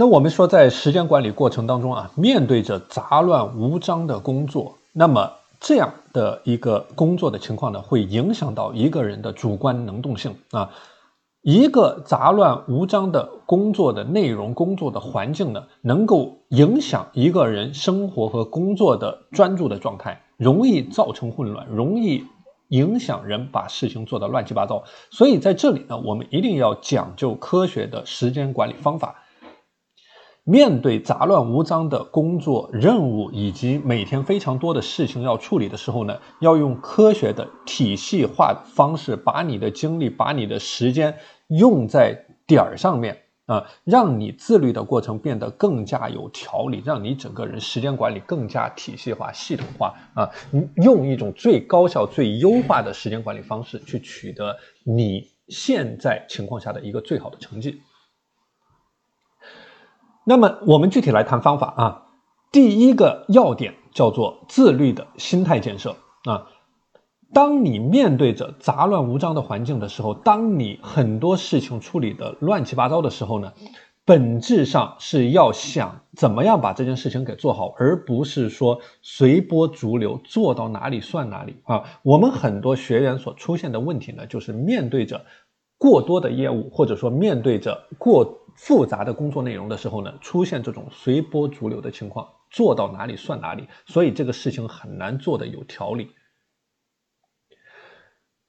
那我们说，在时间管理过程当中啊，面对着杂乱无章的工作，那么这样的一个工作的情况呢，会影响到一个人的主观能动性啊。一个杂乱无章的工作的内容、工作的环境呢，能够影响一个人生活和工作的专注的状态，容易造成混乱，容易影响人把事情做得乱七八糟。所以在这里呢，我们一定要讲究科学的时间管理方法。面对杂乱无章的工作任务以及每天非常多的事情要处理的时候呢，要用科学的体系化方式，把你的精力、把你的时间用在点儿上面啊，让你自律的过程变得更加有条理，让你整个人时间管理更加体系化、系统化啊，用一种最高效、最优化的时间管理方式去取得你现在情况下的一个最好的成绩。那么我们具体来谈方法啊，第一个要点叫做自律的心态建设啊。当你面对着杂乱无章的环境的时候，当你很多事情处理的乱七八糟的时候呢，本质上是要想怎么样把这件事情给做好，而不是说随波逐流，做到哪里算哪里啊。我们很多学员所出现的问题呢，就是面对着过多的业务，或者说面对着过。复杂的工作内容的时候呢，出现这种随波逐流的情况，做到哪里算哪里，所以这个事情很难做的有条理。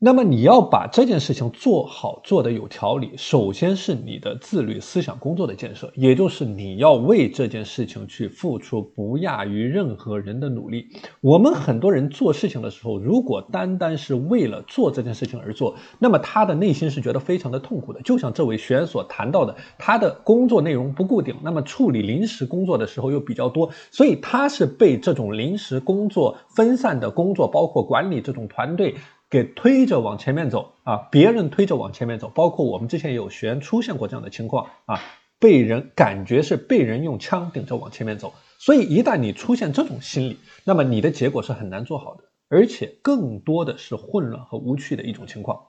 那么你要把这件事情做好做得有条理，首先是你的自律思想工作的建设，也就是你要为这件事情去付出不亚于任何人的努力。我们很多人做事情的时候，如果单单是为了做这件事情而做，那么他的内心是觉得非常的痛苦的。就像这位学员所谈到的，他的工作内容不固定，那么处理临时工作的时候又比较多，所以他是被这种临时工作分散的工作，包括管理这种团队。给推着往前面走啊，别人推着往前面走，包括我们之前有学员出现过这样的情况啊，被人感觉是被人用枪顶着往前面走，所以一旦你出现这种心理，那么你的结果是很难做好的，而且更多的是混乱和无趣的一种情况。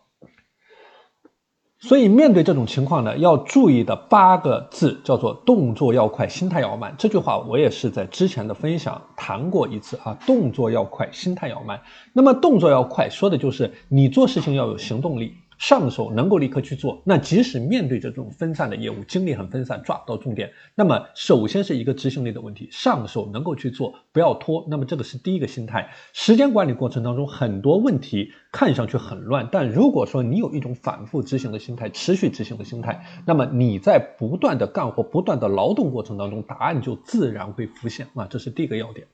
所以面对这种情况呢，要注意的八个字叫做动作要快，心态要慢。这句话我也是在之前的分享谈过一次啊，动作要快，心态要慢。那么动作要快，说的就是你做事情要有行动力。上手能够立刻去做，那即使面对着这种分散的业务，精力很分散，抓不到重点，那么首先是一个执行力的问题，上手能够去做，不要拖。那么这个是第一个心态。时间管理过程当中，很多问题看上去很乱，但如果说你有一种反复执行的心态，持续执行的心态，那么你在不断的干活、不断的劳动过程当中，答案就自然会浮现啊，这是第一个要点。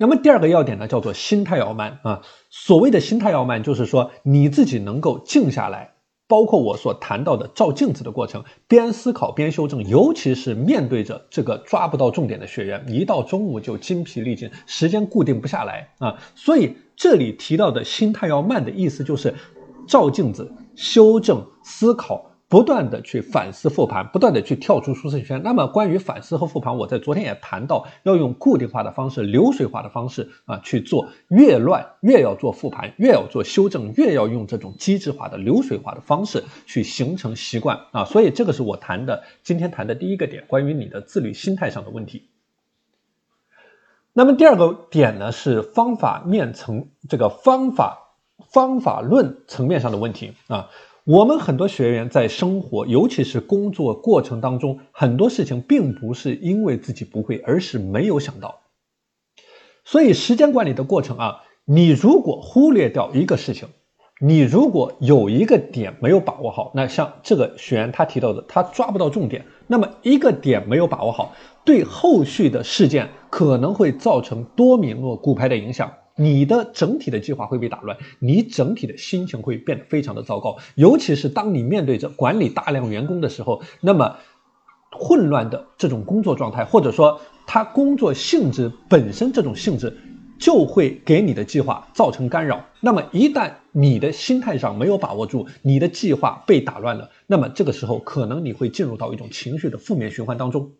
那么第二个要点呢，叫做心态要慢啊。所谓的心态要慢，就是说你自己能够静下来，包括我所谈到的照镜子的过程，边思考边修正。尤其是面对着这个抓不到重点的学员，一到中午就精疲力尽，时间固定不下来啊。所以这里提到的心态要慢的意思，就是照镜子、修正、思考。不断的去反思复盘，不断的去跳出舒适圈。那么关于反思和复盘，我在昨天也谈到，要用固定化的方式、流水化的方式啊去做。越乱越要做复盘，越要做修正，越要用这种机制化的、流水化的方式去形成习惯啊。所以这个是我谈的今天谈的第一个点，关于你的自律心态上的问题。那么第二个点呢，是方法面层这个方法方法论层面上的问题啊。我们很多学员在生活，尤其是工作过程当中，很多事情并不是因为自己不会，而是没有想到。所以时间管理的过程啊，你如果忽略掉一个事情，你如果有一个点没有把握好，那像这个学员他提到的，他抓不到重点，那么一个点没有把握好，对后续的事件可能会造成多米诺骨牌的影响。你的整体的计划会被打乱，你整体的心情会变得非常的糟糕，尤其是当你面对着管理大量员工的时候，那么混乱的这种工作状态，或者说他工作性质本身这种性质，就会给你的计划造成干扰。那么一旦你的心态上没有把握住，你的计划被打乱了，那么这个时候可能你会进入到一种情绪的负面循环当中。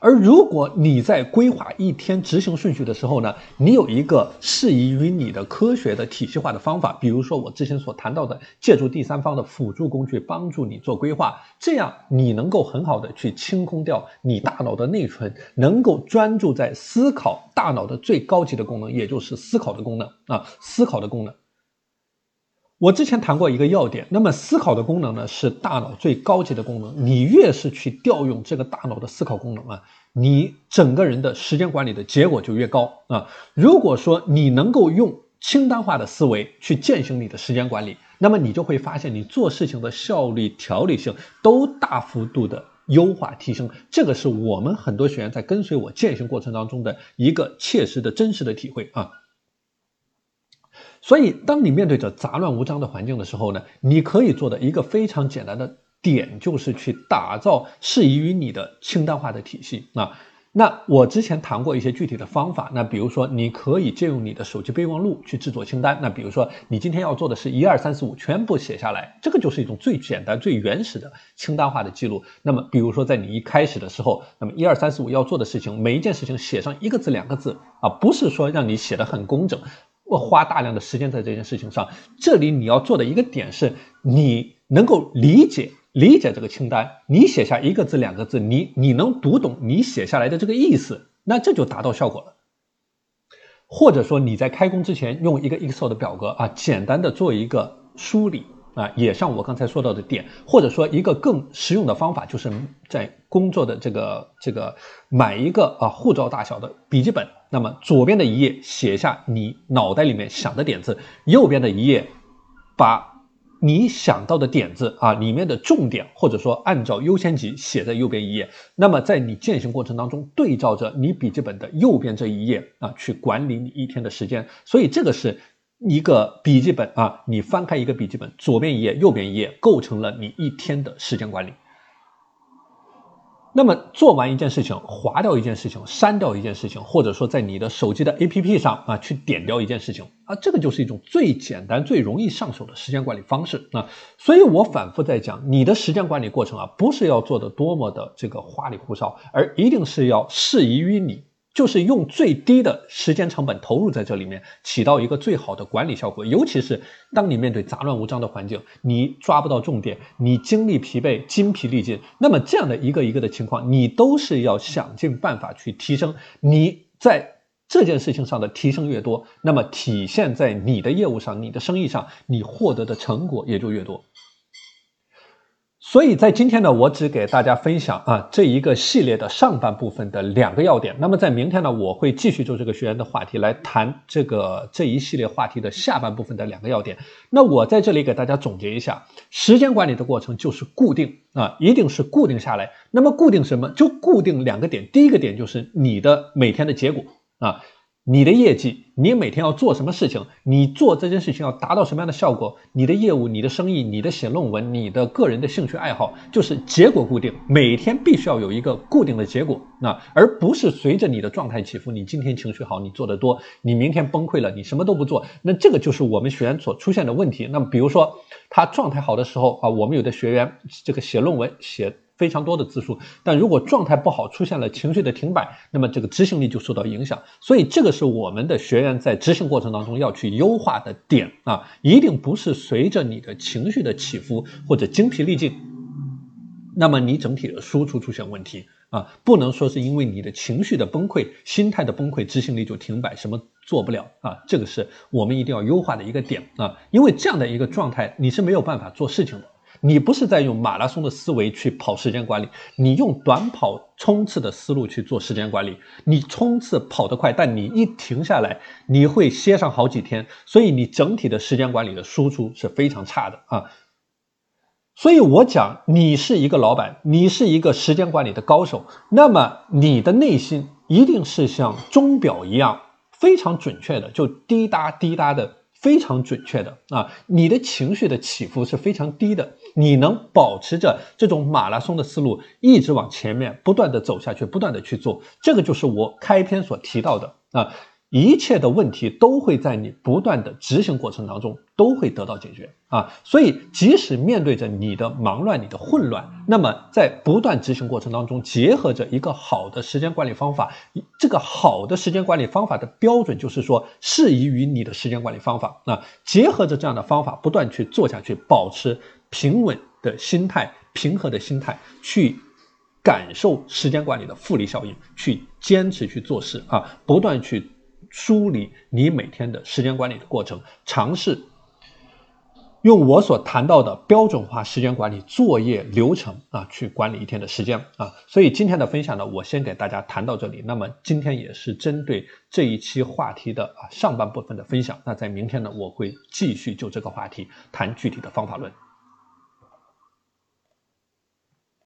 而如果你在规划一天执行顺序的时候呢，你有一个适宜于你的科学的体系化的方法，比如说我之前所谈到的，借助第三方的辅助工具帮助你做规划，这样你能够很好的去清空掉你大脑的内存，能够专注在思考大脑的最高级的功能，也就是思考的功能啊，思考的功能。我之前谈过一个要点，那么思考的功能呢是大脑最高级的功能。你越是去调用这个大脑的思考功能啊，你整个人的时间管理的结果就越高啊。如果说你能够用清单化的思维去践行你的时间管理，那么你就会发现你做事情的效率、条理性都大幅度的优化提升。这个是我们很多学员在跟随我践行过程当中的一个切实的真实的体会啊。所以，当你面对着杂乱无章的环境的时候呢，你可以做的一个非常简单的点，就是去打造适宜于你的清单化的体系啊。那我之前谈过一些具体的方法，那比如说，你可以借用你的手机备忘录去制作清单。那比如说，你今天要做的是一二三四五，全部写下来，这个就是一种最简单、最原始的清单化的记录。那么，比如说，在你一开始的时候，那么一二三四五要做的事情，每一件事情写上一个字、两个字啊，不是说让你写的很工整。我花大量的时间在这件事情上，这里你要做的一个点是，你能够理解理解这个清单，你写下一个字两个字，你你能读懂你写下来的这个意思，那这就达到效果了。或者说你在开工之前用一个 Excel 的表格啊，简单的做一个梳理。啊，也像我刚才说到的点，或者说一个更实用的方法，就是在工作的这个这个买一个啊护照大小的笔记本，那么左边的一页写下你脑袋里面想的点子，右边的一页把你想到的点子啊里面的重点，或者说按照优先级写在右边一页。那么在你践行过程当中，对照着你笔记本的右边这一页啊去管理你一天的时间。所以这个是。一个笔记本啊，你翻开一个笔记本，左边一页，右边一页，构成了你一天的时间管理。那么做完一件事情，划掉一件事情，删掉一件事情，或者说在你的手机的 APP 上啊，去点掉一件事情啊，这个就是一种最简单、最容易上手的时间管理方式啊。所以我反复在讲，你的时间管理过程啊，不是要做的多么的这个花里胡哨，而一定是要适宜于你。就是用最低的时间成本投入在这里面，起到一个最好的管理效果。尤其是当你面对杂乱无章的环境，你抓不到重点，你精力疲惫、精疲力尽，那么这样的一个一个的情况，你都是要想尽办法去提升。你在这件事情上的提升越多，那么体现在你的业务上、你的生意上，你获得的成果也就越多。所以在今天呢，我只给大家分享啊这一个系列的上半部分的两个要点。那么在明天呢，我会继续就这个学员的话题来谈这个这一系列话题的下半部分的两个要点。那我在这里给大家总结一下，时间管理的过程就是固定啊，一定是固定下来。那么固定什么？就固定两个点。第一个点就是你的每天的结果啊。你的业绩，你每天要做什么事情？你做这件事情要达到什么样的效果？你的业务、你的生意、你的写论文、你的个人的兴趣爱好，就是结果固定，每天必须要有一个固定的结果，那而不是随着你的状态起伏。你今天情绪好，你做得多；你明天崩溃了，你什么都不做。那这个就是我们学员所出现的问题。那么，比如说他状态好的时候啊，我们有的学员这个写论文写。非常多的字数，但如果状态不好，出现了情绪的停摆，那么这个执行力就受到影响。所以这个是我们的学员在执行过程当中要去优化的点啊，一定不是随着你的情绪的起伏或者精疲力尽，那么你整体的输出出现问题啊，不能说是因为你的情绪的崩溃、心态的崩溃，执行力就停摆，什么做不了啊，这个是我们一定要优化的一个点啊，因为这样的一个状态你是没有办法做事情的。你不是在用马拉松的思维去跑时间管理，你用短跑冲刺的思路去做时间管理。你冲刺跑得快，但你一停下来，你会歇上好几天，所以你整体的时间管理的输出是非常差的啊。所以我讲，你是一个老板，你是一个时间管理的高手，那么你的内心一定是像钟表一样非常准确的，就滴答滴答的。非常准确的啊，你的情绪的起伏是非常低的，你能保持着这种马拉松的思路，一直往前面不断的走下去，不断的去做，这个就是我开篇所提到的啊，一切的问题都会在你不断的执行过程当中都会得到解决啊！所以，即使面对着你的忙乱、你的混乱，那么在不断执行过程当中，结合着一个好的时间管理方法，这个好的时间管理方法的标准就是说，适宜于你的时间管理方法啊！结合着这样的方法，不断去做下去，保持平稳的心态、平和的心态去。感受时间管理的复利效应，去坚持去做事啊，不断去梳理你每天的时间管理的过程，尝试用我所谈到的标准化时间管理作业流程啊，去管理一天的时间啊。所以今天的分享呢，我先给大家谈到这里。那么今天也是针对这一期话题的啊上半部分的分享。那在明天呢，我会继续就这个话题谈具体的方法论。